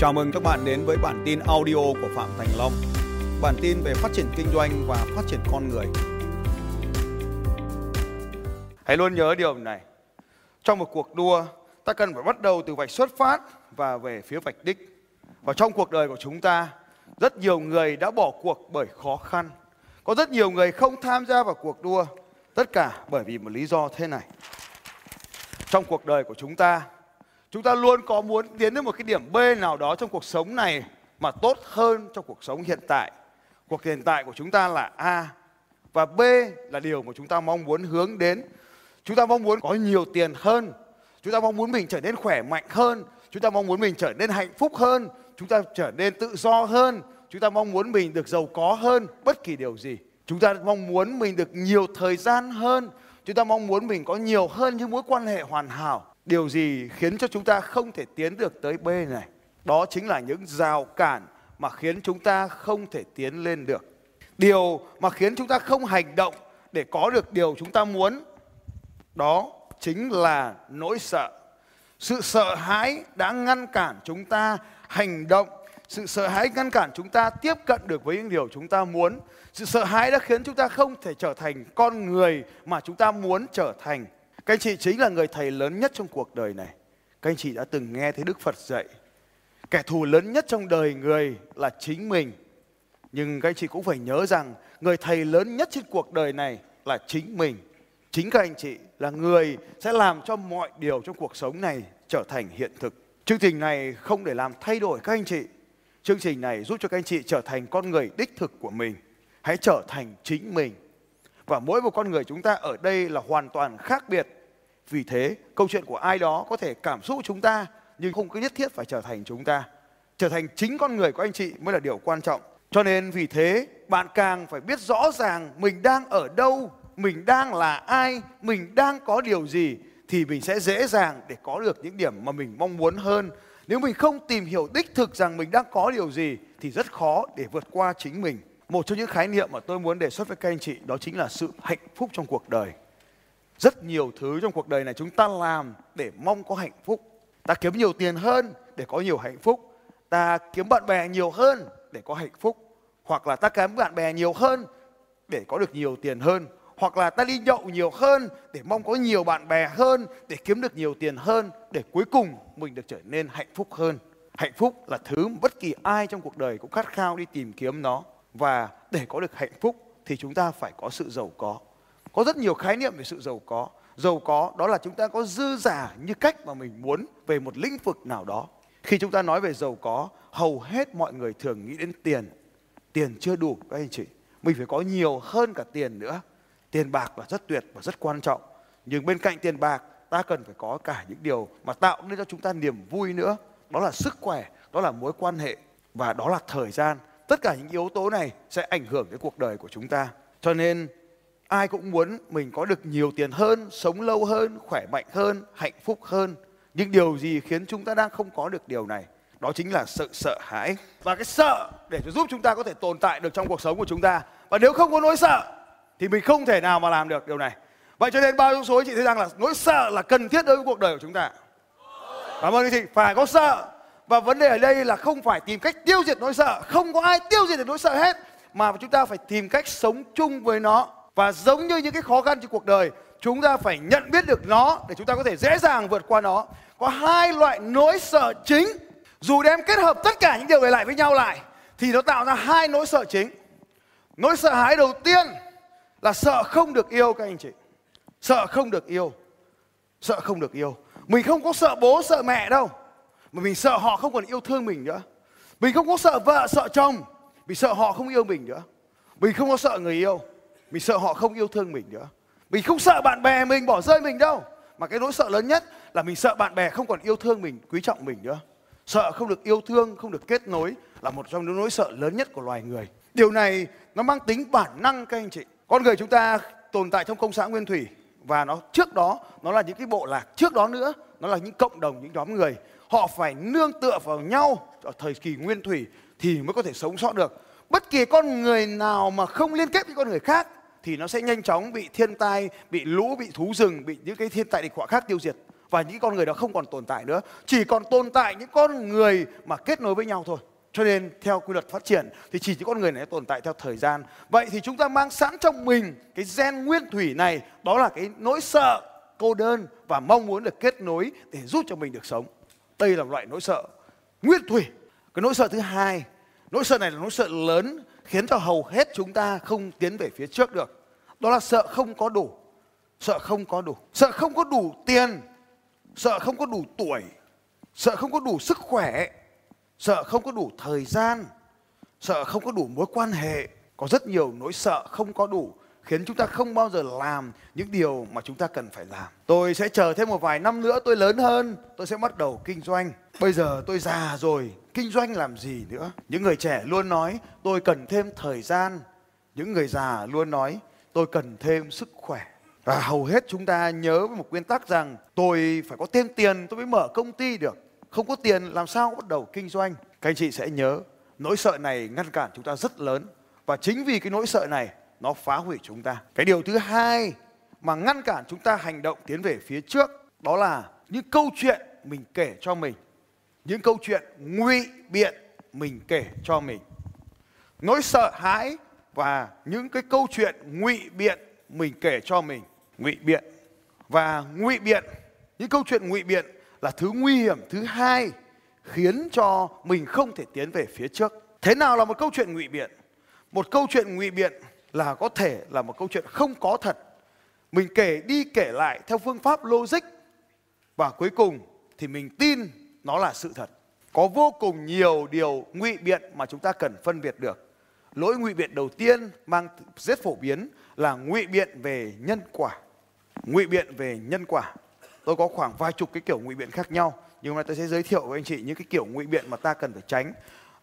Chào mừng các bạn đến với bản tin audio của Phạm Thành Long. Bản tin về phát triển kinh doanh và phát triển con người. Hãy luôn nhớ điều này. Trong một cuộc đua, ta cần phải bắt đầu từ vạch xuất phát và về phía vạch đích. Và trong cuộc đời của chúng ta, rất nhiều người đã bỏ cuộc bởi khó khăn. Có rất nhiều người không tham gia vào cuộc đua, tất cả bởi vì một lý do thế này. Trong cuộc đời của chúng ta, chúng ta luôn có muốn tiến đến một cái điểm B nào đó trong cuộc sống này mà tốt hơn trong cuộc sống hiện tại. Cuộc hiện tại của chúng ta là A và B là điều mà chúng ta mong muốn hướng đến. Chúng ta mong muốn có nhiều tiền hơn, chúng ta mong muốn mình trở nên khỏe mạnh hơn, chúng ta mong muốn mình trở nên hạnh phúc hơn, chúng ta trở nên tự do hơn, chúng ta mong muốn mình được giàu có hơn, bất kỳ điều gì. Chúng ta mong muốn mình được nhiều thời gian hơn, chúng ta mong muốn mình có nhiều hơn những mối quan hệ hoàn hảo điều gì khiến cho chúng ta không thể tiến được tới B này? Đó chính là những rào cản mà khiến chúng ta không thể tiến lên được. Điều mà khiến chúng ta không hành động để có được điều chúng ta muốn đó chính là nỗi sợ. Sự sợ hãi đã ngăn cản chúng ta hành động, sự sợ hãi ngăn cản chúng ta tiếp cận được với những điều chúng ta muốn. Sự sợ hãi đã khiến chúng ta không thể trở thành con người mà chúng ta muốn trở thành. Các anh chị chính là người thầy lớn nhất trong cuộc đời này. Các anh chị đã từng nghe thấy Đức Phật dạy. Kẻ thù lớn nhất trong đời người là chính mình. Nhưng các anh chị cũng phải nhớ rằng, người thầy lớn nhất trên cuộc đời này là chính mình. Chính các anh chị là người sẽ làm cho mọi điều trong cuộc sống này trở thành hiện thực. Chương trình này không để làm thay đổi các anh chị. Chương trình này giúp cho các anh chị trở thành con người đích thực của mình. Hãy trở thành chính mình và mỗi một con người chúng ta ở đây là hoàn toàn khác biệt. Vì thế, câu chuyện của ai đó có thể cảm xúc chúng ta nhưng không cứ nhất thiết phải trở thành chúng ta. Trở thành chính con người của anh chị mới là điều quan trọng. Cho nên vì thế, bạn càng phải biết rõ ràng mình đang ở đâu, mình đang là ai, mình đang có điều gì thì mình sẽ dễ dàng để có được những điểm mà mình mong muốn hơn. Nếu mình không tìm hiểu đích thực rằng mình đang có điều gì thì rất khó để vượt qua chính mình một trong những khái niệm mà tôi muốn đề xuất với các anh chị đó chính là sự hạnh phúc trong cuộc đời. Rất nhiều thứ trong cuộc đời này chúng ta làm để mong có hạnh phúc. Ta kiếm nhiều tiền hơn để có nhiều hạnh phúc. Ta kiếm bạn bè nhiều hơn để có hạnh phúc. Hoặc là ta kiếm bạn bè nhiều hơn để có được nhiều tiền hơn. Hoặc là ta đi nhậu nhiều hơn để mong có nhiều bạn bè hơn, để kiếm được nhiều tiền hơn, để cuối cùng mình được trở nên hạnh phúc hơn. Hạnh phúc là thứ bất kỳ ai trong cuộc đời cũng khát khao đi tìm kiếm nó và để có được hạnh phúc thì chúng ta phải có sự giàu có. Có rất nhiều khái niệm về sự giàu có. Giàu có đó là chúng ta có dư giả như cách mà mình muốn về một lĩnh vực nào đó. Khi chúng ta nói về giàu có, hầu hết mọi người thường nghĩ đến tiền. Tiền chưa đủ, các anh chị. Mình phải có nhiều hơn cả tiền nữa. Tiền bạc là rất tuyệt và rất quan trọng. Nhưng bên cạnh tiền bạc, ta cần phải có cả những điều mà tạo nên cho chúng ta niềm vui nữa. Đó là sức khỏe, đó là mối quan hệ và đó là thời gian tất cả những yếu tố này sẽ ảnh hưởng đến cuộc đời của chúng ta. Cho nên, ai cũng muốn mình có được nhiều tiền hơn, sống lâu hơn, khỏe mạnh hơn, hạnh phúc hơn. Nhưng điều gì khiến chúng ta đang không có được điều này? Đó chính là sự sợ hãi. Và cái sợ để giúp chúng ta có thể tồn tại được trong cuộc sống của chúng ta. Và nếu không có nỗi sợ, thì mình không thể nào mà làm được điều này. Vậy cho nên bao nhiêu số anh chị thấy rằng là nỗi sợ là cần thiết đối với cuộc đời của chúng ta? Cảm ơn anh chị phải có sợ và vấn đề ở đây là không phải tìm cách tiêu diệt nỗi sợ, không có ai tiêu diệt được nỗi sợ hết, mà chúng ta phải tìm cách sống chung với nó. Và giống như những cái khó khăn trong cuộc đời, chúng ta phải nhận biết được nó để chúng ta có thể dễ dàng vượt qua nó. Có hai loại nỗi sợ chính. Dù đem kết hợp tất cả những điều này lại với nhau lại, thì nó tạo ra hai nỗi sợ chính. Nỗi sợ hãi đầu tiên là sợ không được yêu các anh chị. Sợ không được yêu. Sợ không được yêu. Mình không có sợ bố, sợ mẹ đâu mà mình sợ họ không còn yêu thương mình nữa. Mình không có sợ vợ, sợ chồng. Mình sợ họ không yêu mình nữa. Mình không có sợ người yêu. Mình sợ họ không yêu thương mình nữa. Mình không sợ bạn bè mình bỏ rơi mình đâu. Mà cái nỗi sợ lớn nhất là mình sợ bạn bè không còn yêu thương mình, quý trọng mình nữa. Sợ không được yêu thương, không được kết nối là một trong những nỗi sợ lớn nhất của loài người. Điều này nó mang tính bản năng các anh chị. Con người chúng ta tồn tại trong công xã nguyên thủy và nó trước đó, nó là những cái bộ lạc. Trước đó nữa, nó là những cộng đồng, những nhóm người họ phải nương tựa vào nhau ở thời kỳ nguyên thủy thì mới có thể sống sót được. Bất kỳ con người nào mà không liên kết với con người khác thì nó sẽ nhanh chóng bị thiên tai, bị lũ, bị thú rừng, bị những cái thiên tai địch họa khác tiêu diệt. Và những con người đó không còn tồn tại nữa, chỉ còn tồn tại những con người mà kết nối với nhau thôi. Cho nên theo quy luật phát triển thì chỉ những con người này tồn tại theo thời gian. Vậy thì chúng ta mang sẵn trong mình cái gen nguyên thủy này, đó là cái nỗi sợ, cô đơn và mong muốn được kết nối để giúp cho mình được sống đây là loại nỗi sợ. Nguyên thủy, cái nỗi sợ thứ hai. Nỗi sợ này là nỗi sợ lớn, khiến cho hầu hết chúng ta không tiến về phía trước được. Đó là sợ không có đủ, sợ không có đủ. Sợ không có đủ tiền, sợ không có đủ tuổi, sợ không có đủ sức khỏe, sợ không có đủ thời gian, sợ không có đủ mối quan hệ. Có rất nhiều nỗi sợ không có đủ khiến chúng ta không bao giờ làm những điều mà chúng ta cần phải làm. Tôi sẽ chờ thêm một vài năm nữa, tôi lớn hơn, tôi sẽ bắt đầu kinh doanh. Bây giờ tôi già rồi, kinh doanh làm gì nữa? Những người trẻ luôn nói, tôi cần thêm thời gian. Những người già luôn nói, tôi cần thêm sức khỏe. Và hầu hết chúng ta nhớ một nguyên tắc rằng, tôi phải có thêm tiền, tôi mới mở công ty được. Không có tiền, làm sao bắt đầu kinh doanh? Các anh chị sẽ nhớ, nỗi sợ này ngăn cản chúng ta rất lớn. Và chính vì cái nỗi sợ này nó phá hủy chúng ta. Cái điều thứ hai mà ngăn cản chúng ta hành động tiến về phía trước, đó là những câu chuyện mình kể cho mình. Những câu chuyện ngụy biện mình kể cho mình. Nỗi sợ hãi và những cái câu chuyện ngụy biện mình kể cho mình. Ngụy biện. Và ngụy biện, những câu chuyện ngụy biện là thứ nguy hiểm thứ hai khiến cho mình không thể tiến về phía trước. Thế nào là một câu chuyện ngụy biện? Một câu chuyện ngụy biện là có thể là một câu chuyện không có thật. Mình kể đi kể lại theo phương pháp logic. Và cuối cùng thì mình tin nó là sự thật. Có vô cùng nhiều điều ngụy biện mà chúng ta cần phân biệt được. Lỗi ngụy biện đầu tiên mang rất phổ biến là ngụy biện về nhân quả. Ngụy biện về nhân quả. Tôi có khoảng vài chục cái kiểu ngụy biện khác nhau, nhưng mà tôi sẽ giới thiệu với anh chị những cái kiểu ngụy biện mà ta cần phải tránh.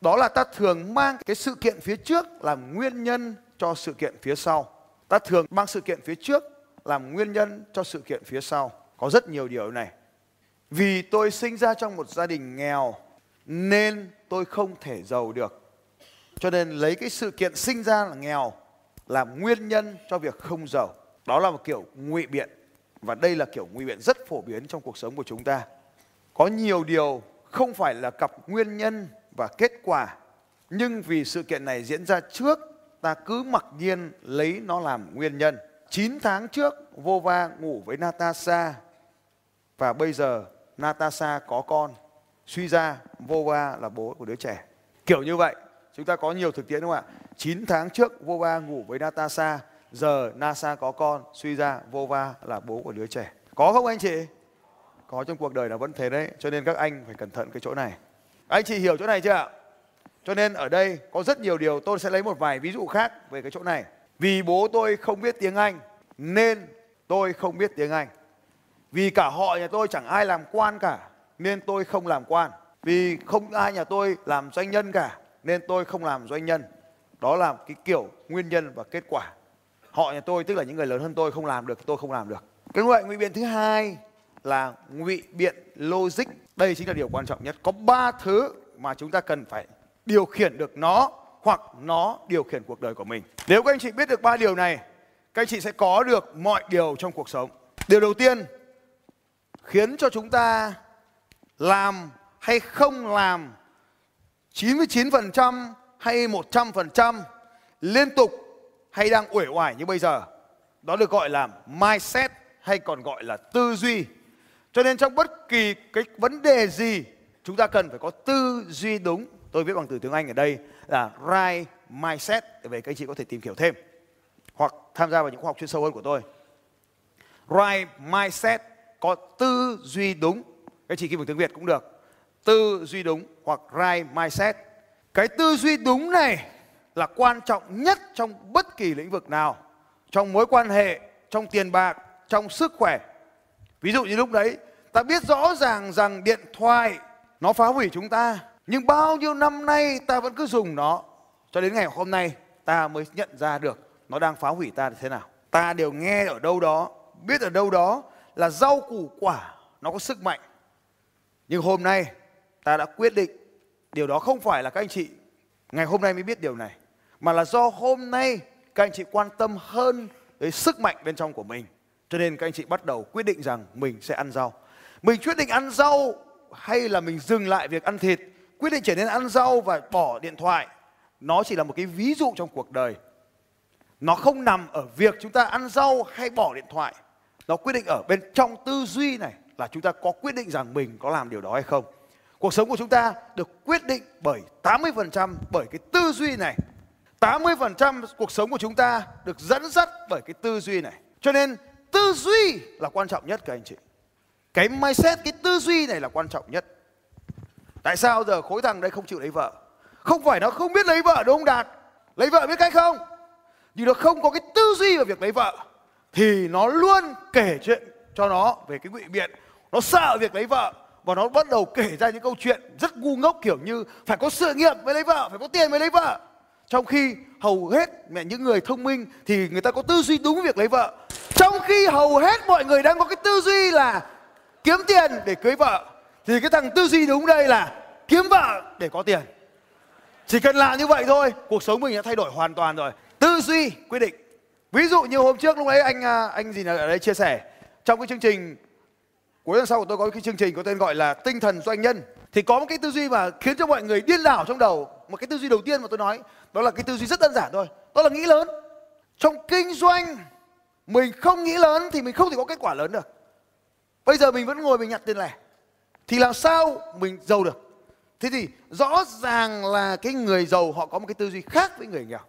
Đó là ta thường mang cái sự kiện phía trước làm nguyên nhân cho sự kiện phía sau. Ta thường mang sự kiện phía trước làm nguyên nhân cho sự kiện phía sau. Có rất nhiều điều này. Vì tôi sinh ra trong một gia đình nghèo, nên tôi không thể giàu được. Cho nên lấy cái sự kiện sinh ra là nghèo làm nguyên nhân cho việc không giàu. Đó là một kiểu ngụy biện. Và đây là kiểu ngụy biện rất phổ biến trong cuộc sống của chúng ta. Có nhiều điều không phải là cặp nguyên nhân và kết quả. Nhưng vì sự kiện này diễn ra trước ta cứ mặc nhiên lấy nó làm nguyên nhân. 9 tháng trước Vova ngủ với Natasha, và bây giờ Natasha có con. Suy ra Vova là bố của đứa trẻ. Kiểu như vậy, chúng ta có nhiều thực tiễn đúng không ạ? 9 tháng trước Vova ngủ với Natasha, giờ NASA có con, suy ra Vova là bố của đứa trẻ. Có không anh chị? Có, trong cuộc đời là vẫn thế đấy, cho nên các anh phải cẩn thận cái chỗ này. Anh chị hiểu chỗ này chưa ạ? Cho nên ở đây có rất nhiều điều tôi sẽ lấy một vài ví dụ khác về cái chỗ này. Vì bố tôi không biết tiếng anh, nên tôi không biết tiếng anh. Vì cả họ nhà tôi chẳng ai làm quan cả, nên tôi không làm quan. Vì không ai nhà tôi làm doanh nhân cả, nên tôi không làm doanh nhân. Đó là cái kiểu nguyên nhân và kết quả. Họ nhà tôi, tức là những người lớn hơn tôi, không làm được, tôi không làm được. Cái loại ngụy biện thứ hai là ngụy biện logic. Đây chính là điều quan trọng nhất. Có ba thứ mà chúng ta cần phải điều khiển được nó hoặc nó điều khiển cuộc đời của mình. Nếu các anh chị biết được ba điều này, các anh chị sẽ có được mọi điều trong cuộc sống. Điều đầu tiên, khiến cho chúng ta làm hay không làm 99% hay 100% liên tục hay đang uể oải như bây giờ, đó được gọi là mindset hay còn gọi là tư duy. Cho nên trong bất kỳ cái vấn đề gì, chúng ta cần phải có tư duy đúng tôi viết bằng từ tiếng anh ở đây là right mindset, để về các anh chị có thể tìm hiểu thêm, hoặc tham gia vào những khóa học chuyên sâu hơn của tôi. Right mindset có tư duy đúng. Các chị ghi bằng tiếng việt cũng được. Tư duy đúng hoặc right mindset. Cái tư duy đúng này là quan trọng nhất trong bất kỳ lĩnh vực nào. Trong mối quan hệ, trong tiền bạc, trong sức khỏe. Ví dụ như lúc đấy, ta biết rõ ràng rằng điện thoại nó phá hủy chúng ta nhưng bao nhiêu năm nay ta vẫn cứ dùng nó, cho đến ngày hôm nay ta mới nhận ra được nó đang phá hủy ta như thế nào. Ta đều nghe ở đâu đó, biết ở đâu đó là rau củ quả nó có sức mạnh. Nhưng hôm nay ta đã quyết định điều đó không phải là các anh chị ngày hôm nay mới biết điều này, mà là do hôm nay các anh chị quan tâm hơn đến sức mạnh bên trong của mình. Cho nên các anh chị bắt đầu quyết định rằng mình sẽ ăn rau. Mình quyết định ăn rau hay là mình dừng lại việc ăn thịt quyết định trở nên ăn rau và bỏ điện thoại, nó chỉ là một cái ví dụ trong cuộc đời. Nó không nằm ở việc chúng ta ăn rau hay bỏ điện thoại. Nó quyết định ở bên trong tư duy này là chúng ta có quyết định rằng mình có làm điều đó hay không. Cuộc sống của chúng ta được quyết định bởi 80% bởi cái tư duy này. 80% cuộc sống của chúng ta được dẫn dắt bởi cái tư duy này. Cho nên, tư duy là quan trọng nhất, các anh chị. Cái mindset, cái tư duy này là quan trọng nhất tại sao giờ khối thằng đây không chịu lấy vợ? Không phải nó không biết lấy vợ đúng không đạt? Lấy vợ biết cách không? Nhưng nó không có cái tư duy về việc lấy vợ, thì nó luôn kể chuyện cho nó về cái ngụy biện. Nó sợ việc lấy vợ và nó bắt đầu kể ra những câu chuyện rất ngu ngốc, kiểu như phải có sự nghiệp mới lấy vợ, phải có tiền mới lấy vợ. Trong khi hầu hết mẹ, những người thông minh thì người ta có tư duy đúng việc lấy vợ. Trong khi hầu hết mọi người đang có cái tư duy là kiếm tiền để cưới vợ thì cái thằng tư duy đúng đây là kiếm vợ để có tiền. Chỉ cần làm như vậy thôi, cuộc sống mình đã thay đổi hoàn toàn rồi. Tư duy quyết định. Ví dụ như hôm trước lúc ấy anh à, anh gì ở đây chia sẻ. Trong cái chương trình, cuối tuần sau của tôi có cái chương trình có tên gọi là tinh thần doanh nhân. Thì có một cái tư duy mà khiến cho mọi người điên đảo trong đầu. Một cái tư duy đầu tiên mà tôi nói, đó là cái tư duy rất đơn giản thôi. Đó là nghĩ lớn. Trong kinh doanh, mình không nghĩ lớn thì mình không thể có kết quả lớn được. Bây giờ mình vẫn ngồi mình nhặt tiền lẻ thì làm sao mình giàu được? Thế thì rõ ràng là cái người giàu họ có một cái tư duy khác với người nghèo.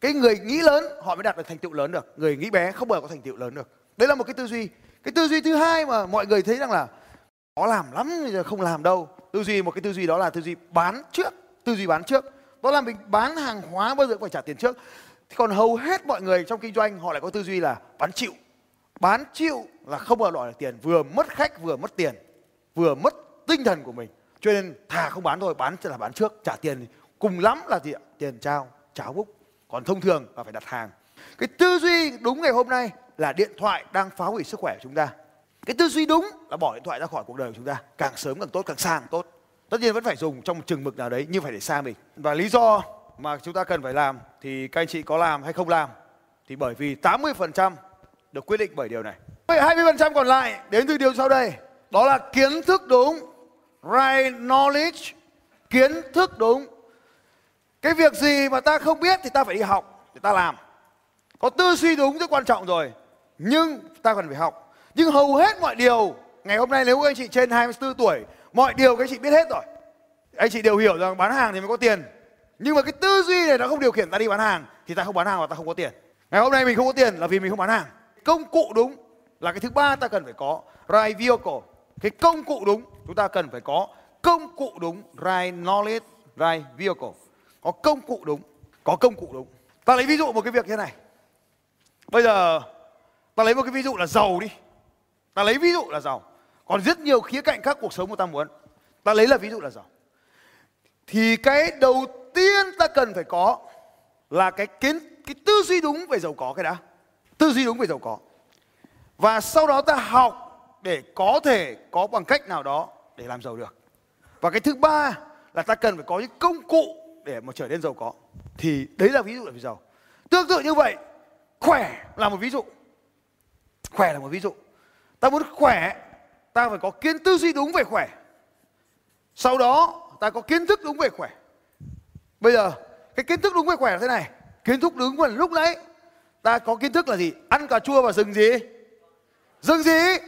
Cái người nghĩ lớn, họ mới đạt được thành tựu lớn được. Người nghĩ bé không bao giờ có thành tựu lớn được. Đấy là một cái tư duy. Cái tư duy thứ hai mà mọi người thấy rằng là có làm lắm, bây giờ không làm đâu. Tư duy, một cái tư duy đó là tư duy bán trước, tư duy bán trước. Đó là mình bán hàng hóa bao giờ cũng phải trả tiền trước. Thì còn hầu hết mọi người trong kinh doanh, họ lại có tư duy là bán chịu. Bán chịu là không bao giờ đòi được tiền, vừa mất khách, vừa mất tiền vừa mất tinh thần của mình. Cho nên thà không bán thôi, bán là bán trước, trả tiền cùng lắm là gì ạ? Tiền trao cháo búc còn thông thường là phải đặt hàng. Cái tư duy đúng ngày hôm nay là điện thoại đang phá hủy sức khỏe của chúng ta. Cái tư duy đúng là bỏ điện thoại ra khỏi cuộc đời của chúng ta. Càng sớm càng tốt, càng xa càng tốt. Tất nhiên vẫn phải dùng trong một chừng mực nào đấy, nhưng phải để xa mình. Và lý do mà chúng ta cần phải làm thì các anh chị có làm hay không làm thì bởi vì 80% được quyết định bởi điều này. 20% còn lại đến từ điều sau đây đó là kiến thức đúng, right knowledge, kiến thức đúng. Cái việc gì mà ta không biết thì ta phải đi học để ta làm. Có tư duy đúng rất quan trọng rồi, nhưng ta cần phải học. Nhưng hầu hết mọi điều, ngày hôm nay nếu anh chị trên 24 tuổi, mọi điều các anh chị biết hết rồi. Anh chị đều hiểu rằng bán hàng thì mới có tiền. Nhưng mà cái tư duy này nó không điều khiển ta đi bán hàng, thì ta không bán hàng và ta không có tiền. Ngày hôm nay mình không có tiền là vì mình không bán hàng. Công cụ đúng là cái thứ ba ta cần phải có, right vehicle cái công cụ đúng, chúng ta cần phải có công cụ đúng, right knowledge, right vehicle. Có công cụ đúng, có công cụ đúng. Ta lấy ví dụ một cái việc như này. Bây giờ, ta lấy một cái ví dụ là giàu đi. Ta lấy ví dụ là giàu. Còn rất nhiều khía cạnh khác cuộc sống của ta muốn. Ta lấy là ví dụ là giàu. Thì cái đầu tiên ta cần phải có là cái kiến, cái tư duy đúng về giàu có cái đã. Tư duy đúng về giàu có. Và sau đó ta học để có thể có bằng cách nào đó để làm giàu được. Và cái thứ ba là ta cần phải có những công cụ để mà trở nên giàu có. Thì đấy là ví dụ là vì giàu. Tương tự như vậy, khỏe là một ví dụ. Khỏe là một ví dụ. Ta muốn khỏe, ta phải có kiến tư duy đúng về khỏe. Sau đó, ta có kiến thức đúng về khỏe. Bây giờ, cái kiến thức đúng về khỏe là thế này. Kiến thức đúng là lúc nãy. Ta có kiến thức là gì? Ăn cà chua và dừng gì? Dừng gì?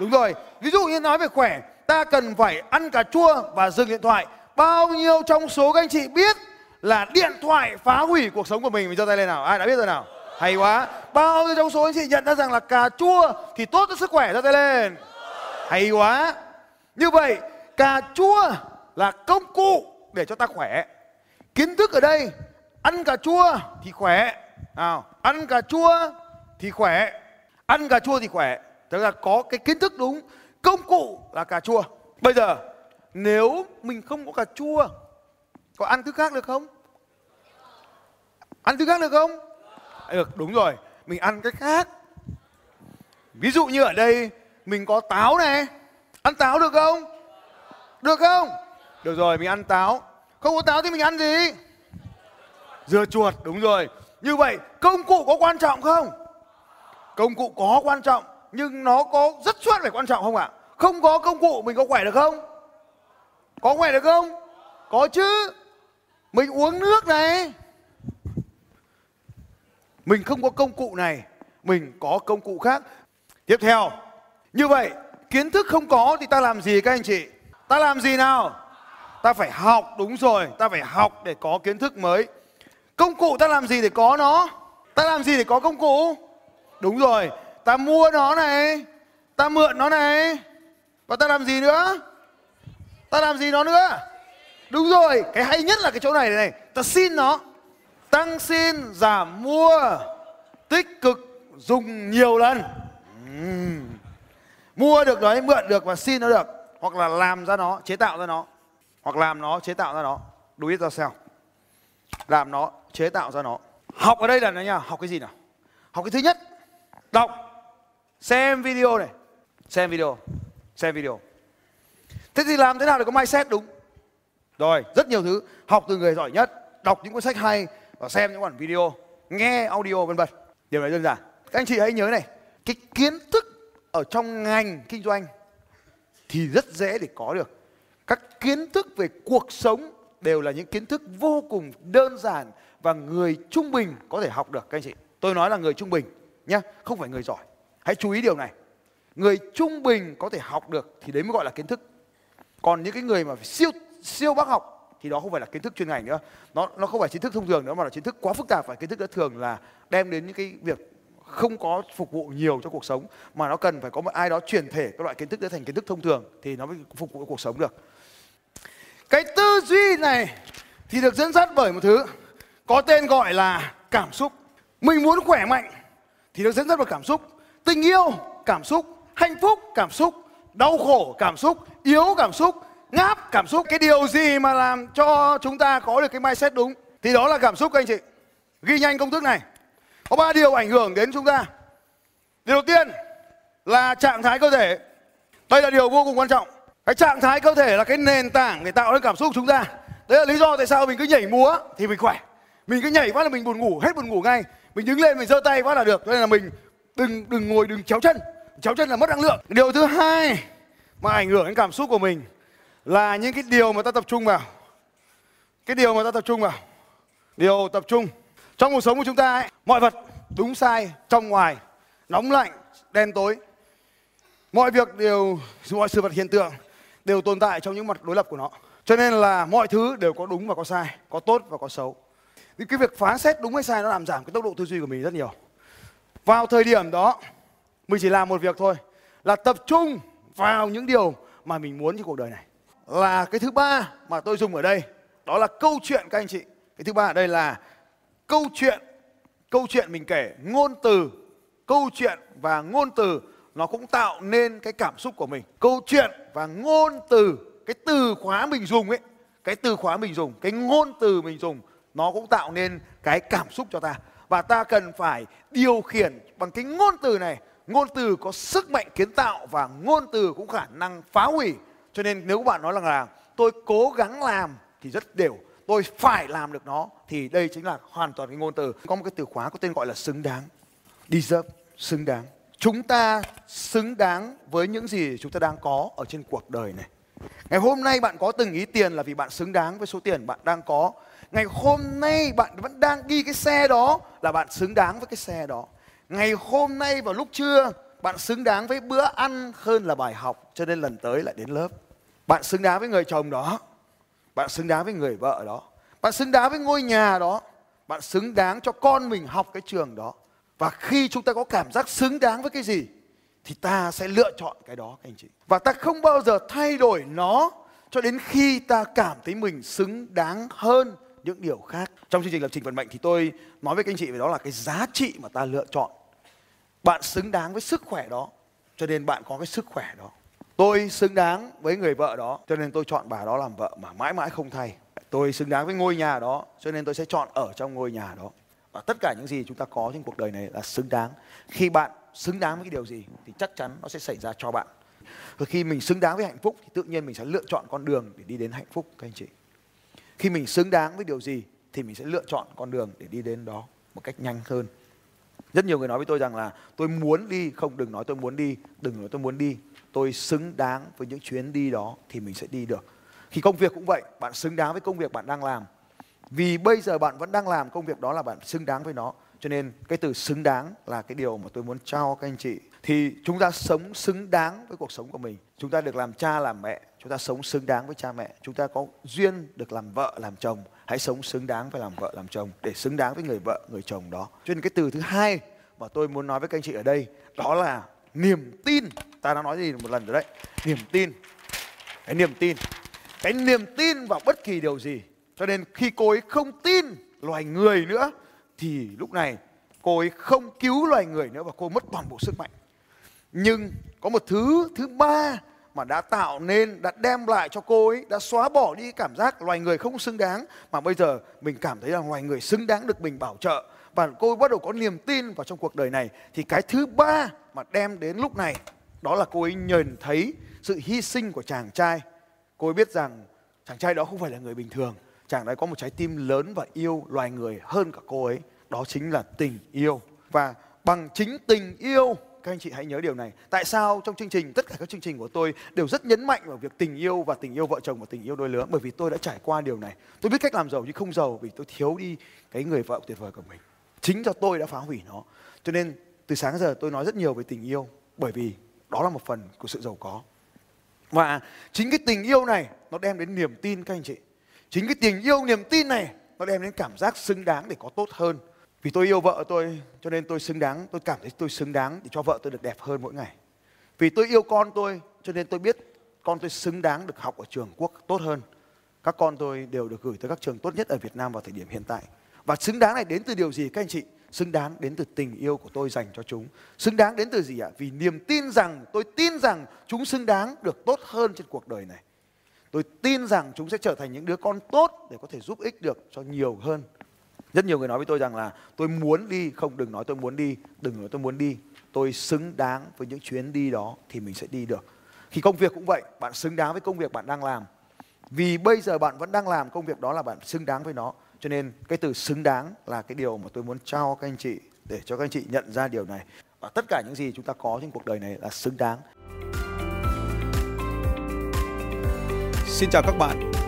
Đúng rồi. Ví dụ như nói về khỏe, ta cần phải ăn cà chua và dừng điện thoại. Bao nhiêu trong số các anh chị biết là điện thoại phá hủy cuộc sống của mình? Mình giơ tay lên nào. Ai đã biết rồi nào? Hay quá. Bao nhiêu trong số anh chị nhận ra rằng là cà chua thì tốt cho sức khỏe? Giơ tay lên. Hay quá. Như vậy, cà chua là công cụ để cho ta khỏe. Kiến thức ở đây, ăn cà chua thì khỏe. Nào, ăn cà chua thì khỏe. Ăn cà chua thì khỏe tức là có cái kiến thức đúng, công cụ là cà chua. Bây giờ, nếu mình không có cà chua, có ăn thứ khác được không? Ăn thứ khác được không? Được, đúng rồi. Mình ăn cái khác. Ví dụ như ở đây, mình có táo này. Ăn táo được không? Được không? Được rồi, mình ăn táo. Không có táo thì mình ăn gì? Dưa chuột, đúng rồi. Như vậy, công cụ có quan trọng không? Công cụ có quan trọng nhưng nó có rất soát phải quan trọng không ạ? Không có công cụ mình có khỏe được không? Có khỏe được không? Có chứ. Mình uống nước này. Mình không có công cụ này. Mình có công cụ khác. Tiếp theo. Như vậy, kiến thức không có thì ta làm gì các anh chị? Ta làm gì nào? Ta phải học, đúng rồi. Ta phải học để có kiến thức mới. Công cụ ta làm gì để có nó? Ta làm gì để có công cụ? Đúng rồi ta mua nó này. Ta mượn nó này. Và ta làm gì nữa? Ta làm gì nó nữa? Đúng rồi, cái hay nhất là cái chỗ này này ta xin nó. Tăng xin, giảm mua. Tích cực, dùng nhiều lần. Uhm. mua được đấy mượn được và xin nó được. Hoặc là làm ra nó, chế tạo ra nó. Hoặc làm nó, chế tạo ra nó. Do it sao? Làm nó, chế tạo ra nó. Học ở đây là nó nha, học cái gì nào? Học cái thứ nhất, đọc xem video này. Xem video. Xem video. Thế thì làm thế nào để có mindset đúng? Rồi, rất nhiều thứ. Học từ người giỏi nhất, đọc những cuốn sách hay và xem những bản video, nghe audio, vân vân. Điều này đơn giản. Các anh chị hãy nhớ này, cái kiến thức ở trong ngành kinh doanh thì rất dễ để có được. Các kiến thức về cuộc sống đều là những kiến thức vô cùng đơn giản và người trung bình có thể học được, các anh chị. Tôi nói là người trung bình nhé không phải người giỏi hãy chú ý điều này. Người trung bình có thể học được thì đấy mới gọi là kiến thức. Còn những cái người mà siêu siêu bác học thì đó không phải là kiến thức chuyên ngành nữa. Nó nó không phải kiến thức thông thường nữa mà là kiến thức quá phức tạp và kiến thức đó thường là đem đến những cái việc không có phục vụ nhiều cho cuộc sống, mà nó cần phải có một ai đó truyền thể các loại kiến thức đó thành kiến thức thông thường thì nó mới phục vụ cuộc sống được. Cái tư duy này thì được dẫn dắt bởi một thứ, có tên gọi là cảm xúc. Mình muốn khỏe mạnh thì được dẫn dắt bởi cảm xúc tình yêu, cảm xúc, hạnh phúc, cảm xúc, đau khổ, cảm xúc, yếu cảm xúc, ngáp cảm xúc. Cái điều gì mà làm cho chúng ta có được cái mindset đúng? Thì đó là cảm xúc các anh chị. Ghi nhanh công thức này. Có ba điều ảnh hưởng đến chúng ta. Điều đầu tiên là trạng thái cơ thể. Đây là điều vô cùng quan trọng. Cái trạng thái cơ thể là cái nền tảng để tạo nên cảm xúc của chúng ta. Đấy là lý do tại sao mình cứ nhảy múa thì mình khỏe. Mình cứ nhảy phát là mình buồn ngủ, hết buồn ngủ ngay. Mình đứng lên, mình giơ tay phát là được. Cho nên là mình đừng đừng ngồi đừng chéo chân. Chéo chân là mất năng lượng. Điều thứ hai mà ảnh hưởng đến cảm xúc của mình là những cái điều mà ta tập trung vào. Cái điều mà ta tập trung vào. Điều tập trung. Trong cuộc sống của chúng ta ấy, mọi vật đúng sai trong ngoài nóng lạnh đen tối. Mọi việc đều mọi sự vật hiện tượng đều tồn tại trong những mặt đối lập của nó. Cho nên là mọi thứ đều có đúng và có sai có tốt và có xấu. Thì cái việc phán xét đúng hay sai nó làm giảm cái tốc độ tư duy của mình rất nhiều vào thời điểm đó, mình chỉ làm một việc thôi, là tập trung vào những điều mà mình muốn trong cuộc đời này. Là cái thứ ba mà tôi dùng ở đây, đó là câu chuyện các anh chị. Cái thứ ba ở đây là câu chuyện câu chuyện mình kể, ngôn từ, câu chuyện và ngôn từ, nó cũng tạo nên cái cảm xúc của mình. Câu chuyện và ngôn từ, cái từ khóa mình dùng ấy, cái từ khóa mình dùng, cái ngôn từ mình dùng, nó cũng tạo nên cái cảm xúc cho ta và ta cần phải điều khiển bằng cái ngôn từ này. Ngôn từ có sức mạnh kiến tạo và ngôn từ cũng khả năng phá hủy. Cho nên nếu các bạn nói rằng là tôi cố gắng làm thì rất đều, tôi phải làm được nó, thì đây chính là hoàn toàn cái ngôn từ. Có một cái từ khóa có tên gọi là xứng đáng. Deserve, xứng đáng. Chúng ta xứng đáng với những gì chúng ta đang có ở trên cuộc đời này. Ngày hôm nay bạn có từng ý tiền là vì bạn xứng đáng với số tiền bạn đang có ngày hôm nay bạn vẫn đang đi cái xe đó là bạn xứng đáng với cái xe đó. Ngày hôm nay vào lúc trưa, bạn xứng đáng với bữa ăn hơn là bài học, cho nên lần tới lại đến lớp. Bạn xứng đáng với người chồng đó. Bạn xứng đáng với người vợ đó. Bạn xứng đáng với ngôi nhà đó. Bạn xứng đáng cho con mình học cái trường đó. Và khi chúng ta có cảm giác xứng đáng với cái gì, thì ta sẽ lựa chọn cái đó, các anh chị. Và ta không bao giờ thay đổi nó cho đến khi ta cảm thấy mình xứng đáng hơn những điều khác. Trong chương trình lập trình vận mệnh thì tôi nói với các anh chị về đó là cái giá trị mà ta lựa chọn. Bạn xứng đáng với sức khỏe đó, cho nên bạn có cái sức khỏe đó. Tôi xứng đáng với người vợ đó, cho nên tôi chọn bà đó làm vợ mà mãi mãi không thay. Tôi xứng đáng với ngôi nhà đó, cho nên tôi sẽ chọn ở trong ngôi nhà đó. Và tất cả những gì chúng ta có trên cuộc đời này là xứng đáng. Khi bạn xứng đáng với cái điều gì thì chắc chắn nó sẽ xảy ra cho bạn. Và khi mình xứng đáng với hạnh phúc thì tự nhiên mình sẽ lựa chọn con đường để đi đến hạnh phúc, các anh chị khi mình xứng đáng với điều gì thì mình sẽ lựa chọn con đường để đi đến đó một cách nhanh hơn Rất nhiều người nói với tôi rằng là tôi muốn đi, không đừng nói tôi muốn đi, đừng nói tôi muốn đi. Tôi xứng đáng với những chuyến đi đó thì mình sẽ đi được. Khi công việc cũng vậy, bạn xứng đáng với công việc bạn đang làm. Vì bây giờ bạn vẫn đang làm công việc đó là bạn xứng đáng với nó. Cho nên cái từ xứng đáng là cái điều mà tôi muốn trao các anh chị. Thì chúng ta sống xứng đáng với cuộc sống của mình. Chúng ta được làm cha làm mẹ, chúng ta sống xứng đáng với cha mẹ. Chúng ta có duyên được làm vợ, làm chồng. Hãy sống xứng đáng với làm vợ, làm chồng, để xứng đáng với người vợ, người chồng đó. Cho nên cái từ thứ hai mà tôi muốn nói với các anh chị ở đây, đó là niềm tin. Ta đã nói gì một lần rồi đấy. Niềm tin. Cái niềm tin. Cái niềm tin vào bất kỳ điều gì. Cho nên khi cô ấy không tin loài người nữa, thì lúc này cô ấy không cứu loài người nữa và cô mất toàn bộ sức mạnh. Nhưng có một thứ thứ ba mà đã tạo nên, đã đem lại cho cô ấy, đã xóa bỏ đi cảm giác loài người không xứng đáng mà bây giờ mình cảm thấy là loài người xứng đáng được mình bảo trợ. Và cô ấy bắt đầu có niềm tin vào trong cuộc đời này. Thì cái thứ ba mà đem đến lúc này đó là cô ấy nhìn thấy sự hy sinh của chàng trai. Cô ấy biết rằng chàng trai đó không phải là người bình thường. Chàng ấy có một trái tim lớn và yêu loài người hơn cả cô ấy. Đó chính là tình yêu. Và bằng chính tình yêu các anh chị hãy nhớ điều này. Tại sao trong chương trình, tất cả các chương trình của tôi đều rất nhấn mạnh vào việc tình yêu và tình yêu vợ chồng và tình yêu đôi lứa? Bởi vì tôi đã trải qua điều này. Tôi biết cách làm giàu nhưng không giàu vì tôi thiếu đi cái người vợ tuyệt vời của mình. Chính do tôi đã phá hủy nó. Cho nên từ sáng giờ tôi nói rất nhiều về tình yêu bởi vì đó là một phần của sự giàu có. Và chính cái tình yêu này nó đem đến niềm tin các anh chị. Chính cái tình yêu, niềm tin này nó đem đến cảm giác xứng đáng để có tốt hơn vì tôi yêu vợ tôi, cho nên tôi xứng đáng, tôi cảm thấy tôi xứng đáng để cho vợ tôi được đẹp hơn mỗi ngày. Vì tôi yêu con tôi, cho nên tôi biết con tôi xứng đáng được học ở trường quốc tốt hơn. Các con tôi đều được gửi tới các trường tốt nhất ở Việt Nam vào thời điểm hiện tại. Và xứng đáng này đến từ điều gì, các anh chị? Xứng đáng đến từ tình yêu của tôi dành cho chúng. Xứng đáng đến từ gì ạ? Vì niềm tin rằng, tôi tin rằng chúng xứng đáng được tốt hơn trên cuộc đời này. Tôi tin rằng chúng sẽ trở thành những đứa con tốt để có thể giúp ích được cho nhiều hơn. Rất nhiều người nói với tôi rằng là tôi muốn đi, không đừng nói tôi muốn đi, đừng nói tôi muốn đi. Tôi xứng đáng với những chuyến đi đó thì mình sẽ đi được. Khi công việc cũng vậy, bạn xứng đáng với công việc bạn đang làm. Vì bây giờ bạn vẫn đang làm công việc đó là bạn xứng đáng với nó. Cho nên cái từ xứng đáng là cái điều mà tôi muốn trao các anh chị để cho các anh chị nhận ra điều này. Và tất cả những gì chúng ta có trên cuộc đời này là xứng đáng. Xin chào các bạn